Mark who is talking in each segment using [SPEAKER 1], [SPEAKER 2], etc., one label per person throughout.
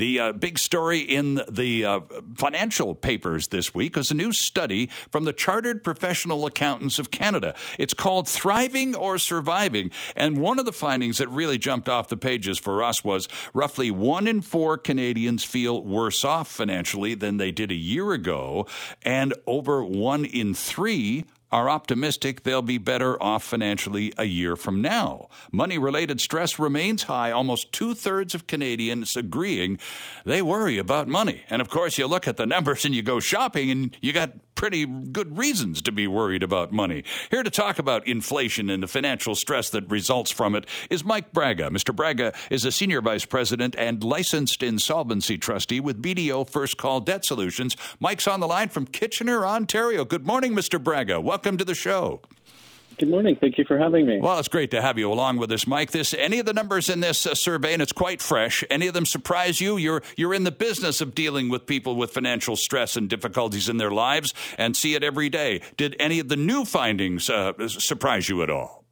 [SPEAKER 1] The uh, big story in the uh, financial papers this week is a new study from the Chartered Professional Accountants of Canada. It's called Thriving or Surviving. And one of the findings that really jumped off the pages for us was roughly one in four Canadians feel worse off financially than they did a year ago, and over one in three are optimistic they'll be better off financially a year from now. Money related stress remains high. Almost two thirds of Canadians agreeing they worry about money. And of course, you look at the numbers and you go shopping and you got pretty good reasons to be worried about money. Here to talk about inflation and the financial stress that results from it is Mike Braga. Mr. Braga is a senior vice president and licensed insolvency trustee with BDO First Call Debt Solutions. Mike's on the line from Kitchener, Ontario. Good morning, Mr. Braga. Welcome to the show.
[SPEAKER 2] Good morning. Thank you for having me.
[SPEAKER 1] Well, it's great to have you along with us, Mike. This any of the numbers in this uh, survey, and it's quite fresh. Any of them surprise you? You're you're in the business of dealing with people with financial stress and difficulties in their lives, and see it every day. Did any of the new findings uh, surprise you at all?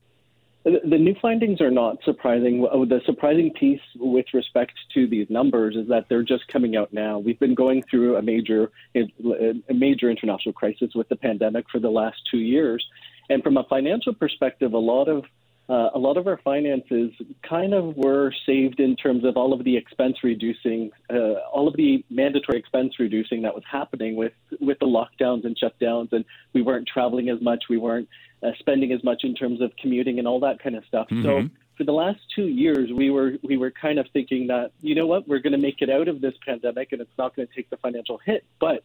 [SPEAKER 2] The, the new findings are not surprising. The surprising piece with respect to these numbers is that they're just coming out now. We've been going through a major a major international crisis with the pandemic for the last two years and from a financial perspective, a lot of uh, a lot of our finances kind of were saved in terms of all of the expense reducing, uh, all of the mandatory expense reducing that was happening with with the lockdowns and shutdowns, and we weren't traveling as much, we weren't uh, spending as much in terms of commuting and all that kind of stuff. Mm-hmm. So for the last two years, we were we were kind of thinking that you know what, we're going to make it out of this pandemic, and it's not going to take the financial hit. But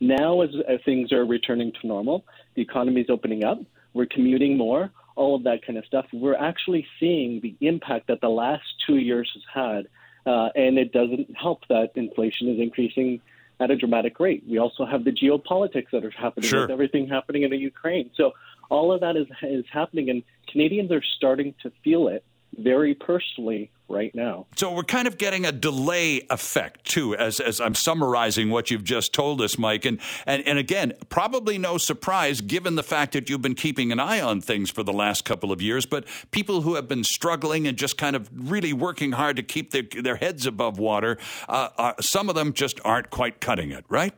[SPEAKER 2] now, as, as things are returning to normal, the economy is opening up we're commuting more, all of that kind of stuff. We're actually seeing the impact that the last two years has had, uh, and it doesn't help that inflation is increasing at a dramatic rate. We also have the geopolitics that are happening
[SPEAKER 1] sure.
[SPEAKER 2] with everything happening in the Ukraine. So all of that is is happening, and Canadians are starting to feel it very personally right now.
[SPEAKER 1] So we're kind of getting a delay effect too, as as I'm summarizing what you've just told us, Mike. And and, and again, probably no surprise given the fact that you've been keeping an eye on things for the last couple of years. But people who have been struggling and just kind of really working hard to keep their their heads above water, uh, uh, some of them just aren't quite cutting it, right?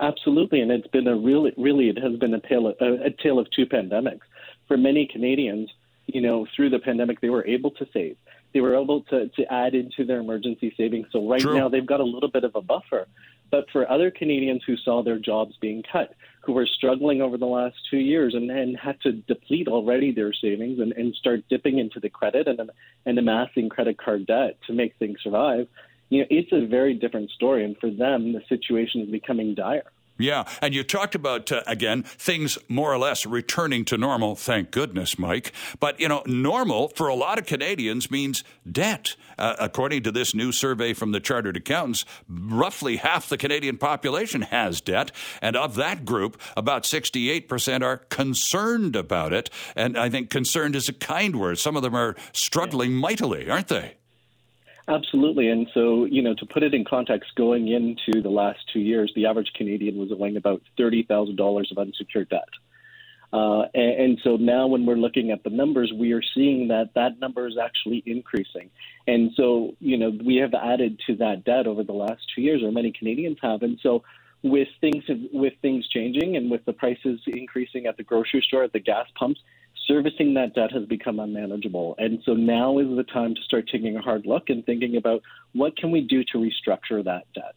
[SPEAKER 2] Absolutely, and it's been a really, really, it has been a tale of, a, a tale of two pandemics for many Canadians you know, through the pandemic, they were able to save. They were able to, to add into their emergency savings. So right
[SPEAKER 1] True.
[SPEAKER 2] now, they've got a little bit of a buffer. But for other Canadians who saw their jobs being cut, who were struggling over the last two years and, and had to deplete already their savings and, and start dipping into the credit and, and amassing credit card debt to make things survive, you know, it's a very different story. And for them, the situation is becoming dire.
[SPEAKER 1] Yeah, and you talked about uh, again things more or less returning to normal. Thank goodness, Mike. But you know, normal for a lot of Canadians means debt. Uh, according to this new survey from the Chartered Accountants, roughly half the Canadian population has debt, and of that group, about sixty-eight percent are concerned about it. And I think concerned is a kind word. Some of them are struggling mightily, aren't they?
[SPEAKER 2] Absolutely. And so, you know, to put it in context, going into the last two years, the average Canadian was owing about $30,000 of unsecured debt. Uh, and, and, so now when we're looking at the numbers, we are seeing that that number is actually increasing. And so, you know, we have added to that debt over the last two years, or many Canadians have. And so with things with things changing and with the prices increasing at the grocery store, at the gas pumps, servicing that debt has become unmanageable. And so now is the time to start taking a hard look and thinking about what can we do to restructure that debt.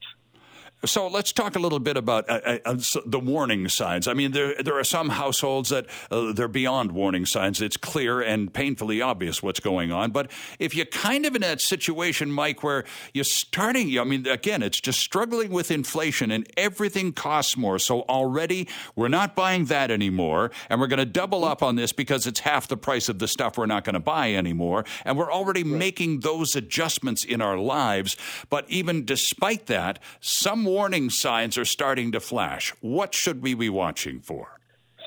[SPEAKER 1] So let's talk a little bit about uh, uh, uh the warning signs. I mean, there there are some households that uh, they're beyond warning signs. It's clear and painfully obvious what's going on. But if you're kind of in that situation, Mike, where you're starting, I mean, again, it's just struggling with inflation and everything costs more. So already we're not buying that anymore, and we're going to double up on this because it's half the price of the stuff we're not going to buy anymore, and we're already right. making those adjustments in our lives. But even despite that, some warning signs are starting to flash. What should we be watching for?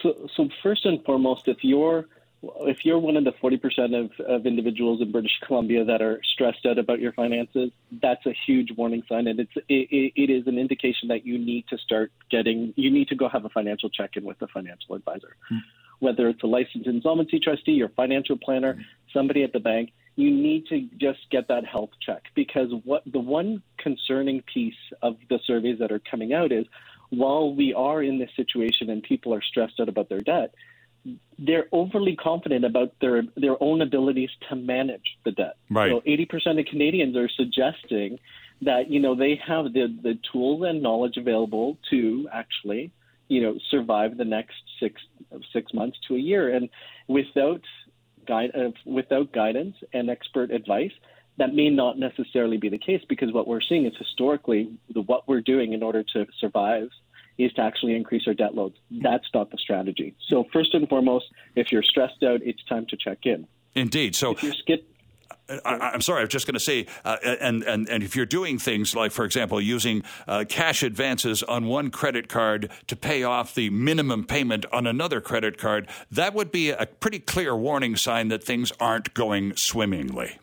[SPEAKER 2] So, so first and foremost, if you're if you're one of the 40% of, of individuals in British Columbia that are stressed out about your finances, that's a huge warning sign, and it's it, it is an indication that you need to start getting you need to go have a financial check-in with a financial advisor, mm-hmm. whether it's a licensed insolvency trustee, your financial planner, somebody at the bank you need to just get that health check because what the one concerning piece of the surveys that are coming out is while we are in this situation and people are stressed out about their debt, they're overly confident about their their own abilities to manage the debt.
[SPEAKER 1] Right.
[SPEAKER 2] So 80% of Canadians are suggesting that you know they have the the tools and knowledge available to actually you know survive the next six six months to a year, and without guide uh, without guidance and expert advice. That may not necessarily be the case because what we're seeing is historically the, what we're doing in order to survive is to actually increase our debt loads. That's not the strategy. So first and foremost, if you're stressed out, it's time to check in.
[SPEAKER 1] Indeed. So
[SPEAKER 2] if you're skip-
[SPEAKER 1] I, am sorry, I was just going to say, uh, and, and, and if you're doing things like, for example, using uh, cash advances on one credit card to pay off the minimum payment on another credit card, that would be a pretty clear warning sign that things aren't going swimmingly.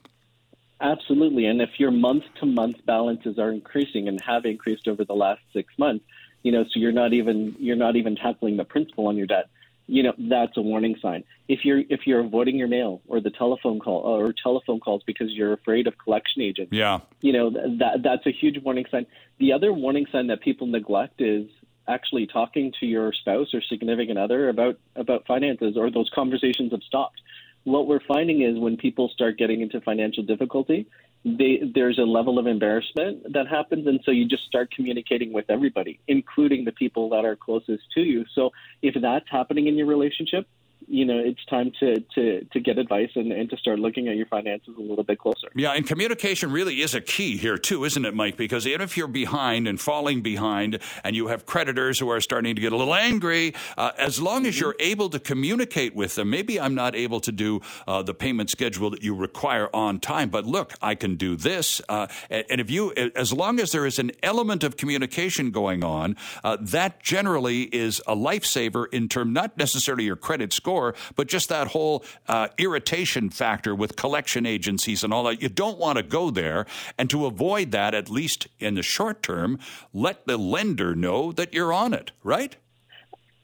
[SPEAKER 2] Absolutely. And if your month to month balances are increasing and have increased over the last six months, you know, so you're not even you're not even tackling the principal on your debt. You know, that's a warning sign. If you're if you're avoiding your mail or the telephone call uh, or telephone calls because you're afraid of collection agents,
[SPEAKER 1] yeah,
[SPEAKER 2] you know that that's a huge warning sign. The other warning sign that people neglect is actually talking to your spouse or significant other about about finances or those conversations have stopped. What we're finding is when people start getting into financial difficulty, they, there's a level of embarrassment that happens, and so you just start communicating with everybody, including the people that are closest to you. So if that's happening in your relationship, you know it's time to to to get advice and, and to start looking at your finances a little bit closer.
[SPEAKER 1] Yeah, and communication really is a key here too, isn't it, Mike? Because even if you're behind and falling behind, and you have creditors who are starting to get a little angry, uh, as long as you're able to communicate with them, maybe I'm not able to do uh, the payment schedule that you require on time, but look, I can do this. Uh, and if you, as long as there is an element of communication going on, uh, that generally is a lifesaver in term not necessarily your credit score but just that whole uh, irritation factor with collection agencies and all that. You don't want to go there. And to avoid that, at least in the short term, let the lender know that you're on it, right?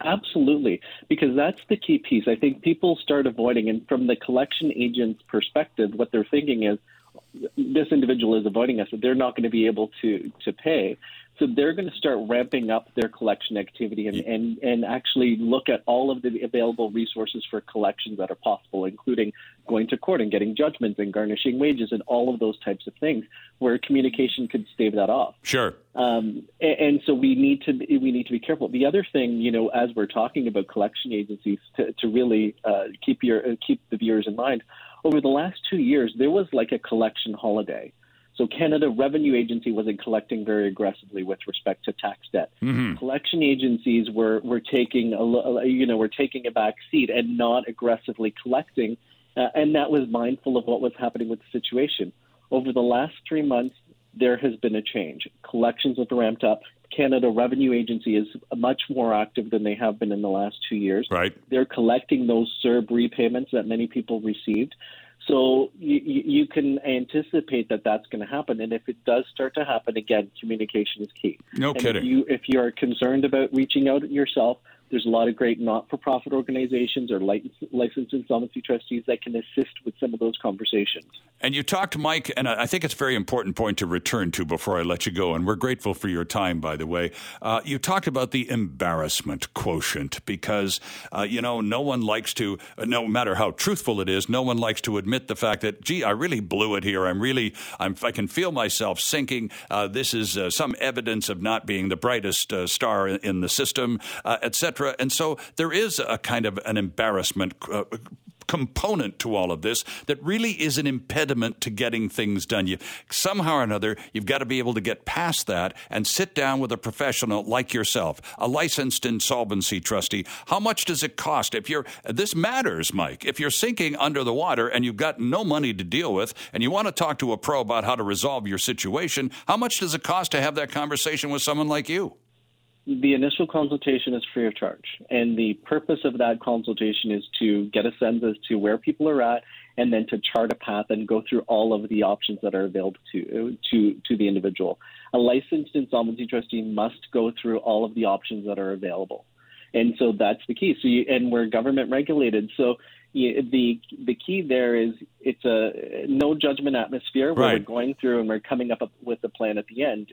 [SPEAKER 2] Absolutely, because that's the key piece. I think people start avoiding, and from the collection agent's perspective, what they're thinking is this individual is avoiding us, they're not going to be able to to pay. So they're going to start ramping up their collection activity and, and, and actually look at all of the available resources for collections that are possible, including going to court and getting judgments and garnishing wages and all of those types of things where communication could stave that off.
[SPEAKER 1] Sure.
[SPEAKER 2] Um, and, and, so we need to we need to be careful. The other thing, you know, as we're talking about collection agencies, to, to really uh, keep your uh, keep the viewers in mind, over the last two years, there was like a collection holiday. So Canada Revenue Agency wasn't collecting very aggressively with respect to tax debt.
[SPEAKER 1] Mm-hmm.
[SPEAKER 2] Collection agencies were were taking a you know were taking a back seat and not aggressively collecting, uh, and that was mindful of what was happening with the situation. Over the last three months, there has been a change. Collections have ramped up. Canada Revenue Agency is much more active than they have been in the last two years.
[SPEAKER 1] Right.
[SPEAKER 2] They're collecting those CERB repayments that many people received. So you, you can anticipate that that's going to happen, and if it does start to happen again, communication is key.
[SPEAKER 1] No
[SPEAKER 2] and
[SPEAKER 1] kidding.
[SPEAKER 2] If you if you are concerned about reaching out yourself, there's a lot of great not-for-profit organizations or licensed insolvency trustees that can assist with some of those conversations.
[SPEAKER 1] And you talked, Mike, and I think it's a very important point to return to before I let you go. And we're grateful for your time, by the way. Uh, you talked about the embarrassment quotient because, uh, you know, no one likes to, no matter how truthful it is, no one likes to admit the fact that, gee, I really blew it here. I'm really, I'm, I can feel myself sinking. Uh, this is uh, some evidence of not being the brightest uh, star in the system, uh, And so there is a kind of an embarrassment uh, component to all of this that really is an impediment to getting things done. You somehow or another you've got to be able to get past that and sit down with a professional like yourself, a licensed insolvency trustee. How much does it cost if you're this matters, Mike. If you're sinking under the water and you've got no money to deal with and you want to talk to a pro about how to resolve your situation, how much does it cost to have that conversation with someone like you?
[SPEAKER 2] The initial consultation is free of charge. And the purpose of that consultation is to get a sense as to where people are at and then to chart a path and go through all of the options that are available to, to, to the individual. A licensed insolvency trustee must go through all of the options that are available. And so that's the key. So you, and we're government regulated. So the the key there is it's a no judgment atmosphere where
[SPEAKER 1] Right.
[SPEAKER 2] we're going through and we're coming up with a plan at the end.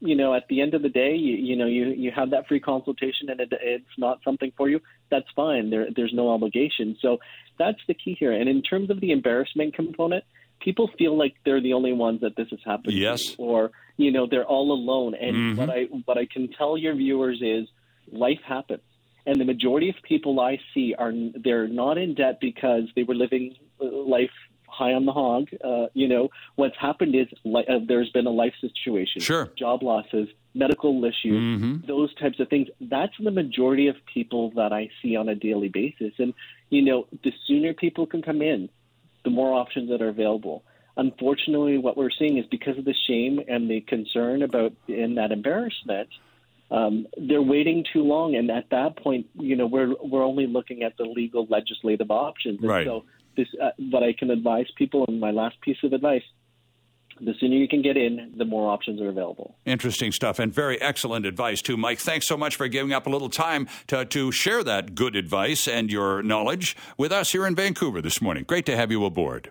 [SPEAKER 2] You know at the end of the day you, you know you you have that free consultation and it, it's not something for you, that's fine. There there's no obligation. So that's the key here. And in terms of the embarrassment component, people feel like they're the only ones that this has happened to,
[SPEAKER 1] Yes.
[SPEAKER 2] or you know they're all alone. And
[SPEAKER 1] Mhm.
[SPEAKER 2] what I what I can tell your viewers is life happens. And the majority of people I see are they're not in debt because they were living uh, life high on the hog. Uh, you know, what's happened is li- uh, there's been a life situation,
[SPEAKER 1] Sure.
[SPEAKER 2] job losses, medical issues,
[SPEAKER 1] Mhm.
[SPEAKER 2] those types of things. That's the majority of people that I see on a daily basis. And you know, the sooner people can come in, the more options that are available. Unfortunately, what we're seeing is because of the shame and the concern about and that embarrassment, um, they're waiting too long, and at that point, you know, we're we're only looking at the legal legislative options. And
[SPEAKER 1] Right.
[SPEAKER 2] So, this uh, what I can advise people, and my last piece of advice: the sooner you can get in, the more options are available.
[SPEAKER 1] Interesting stuff and very excellent advice, too. Mike, thanks so much for giving up a little time to, to share that good advice and your knowledge with us here in Vancouver this morning. Great to have you aboard.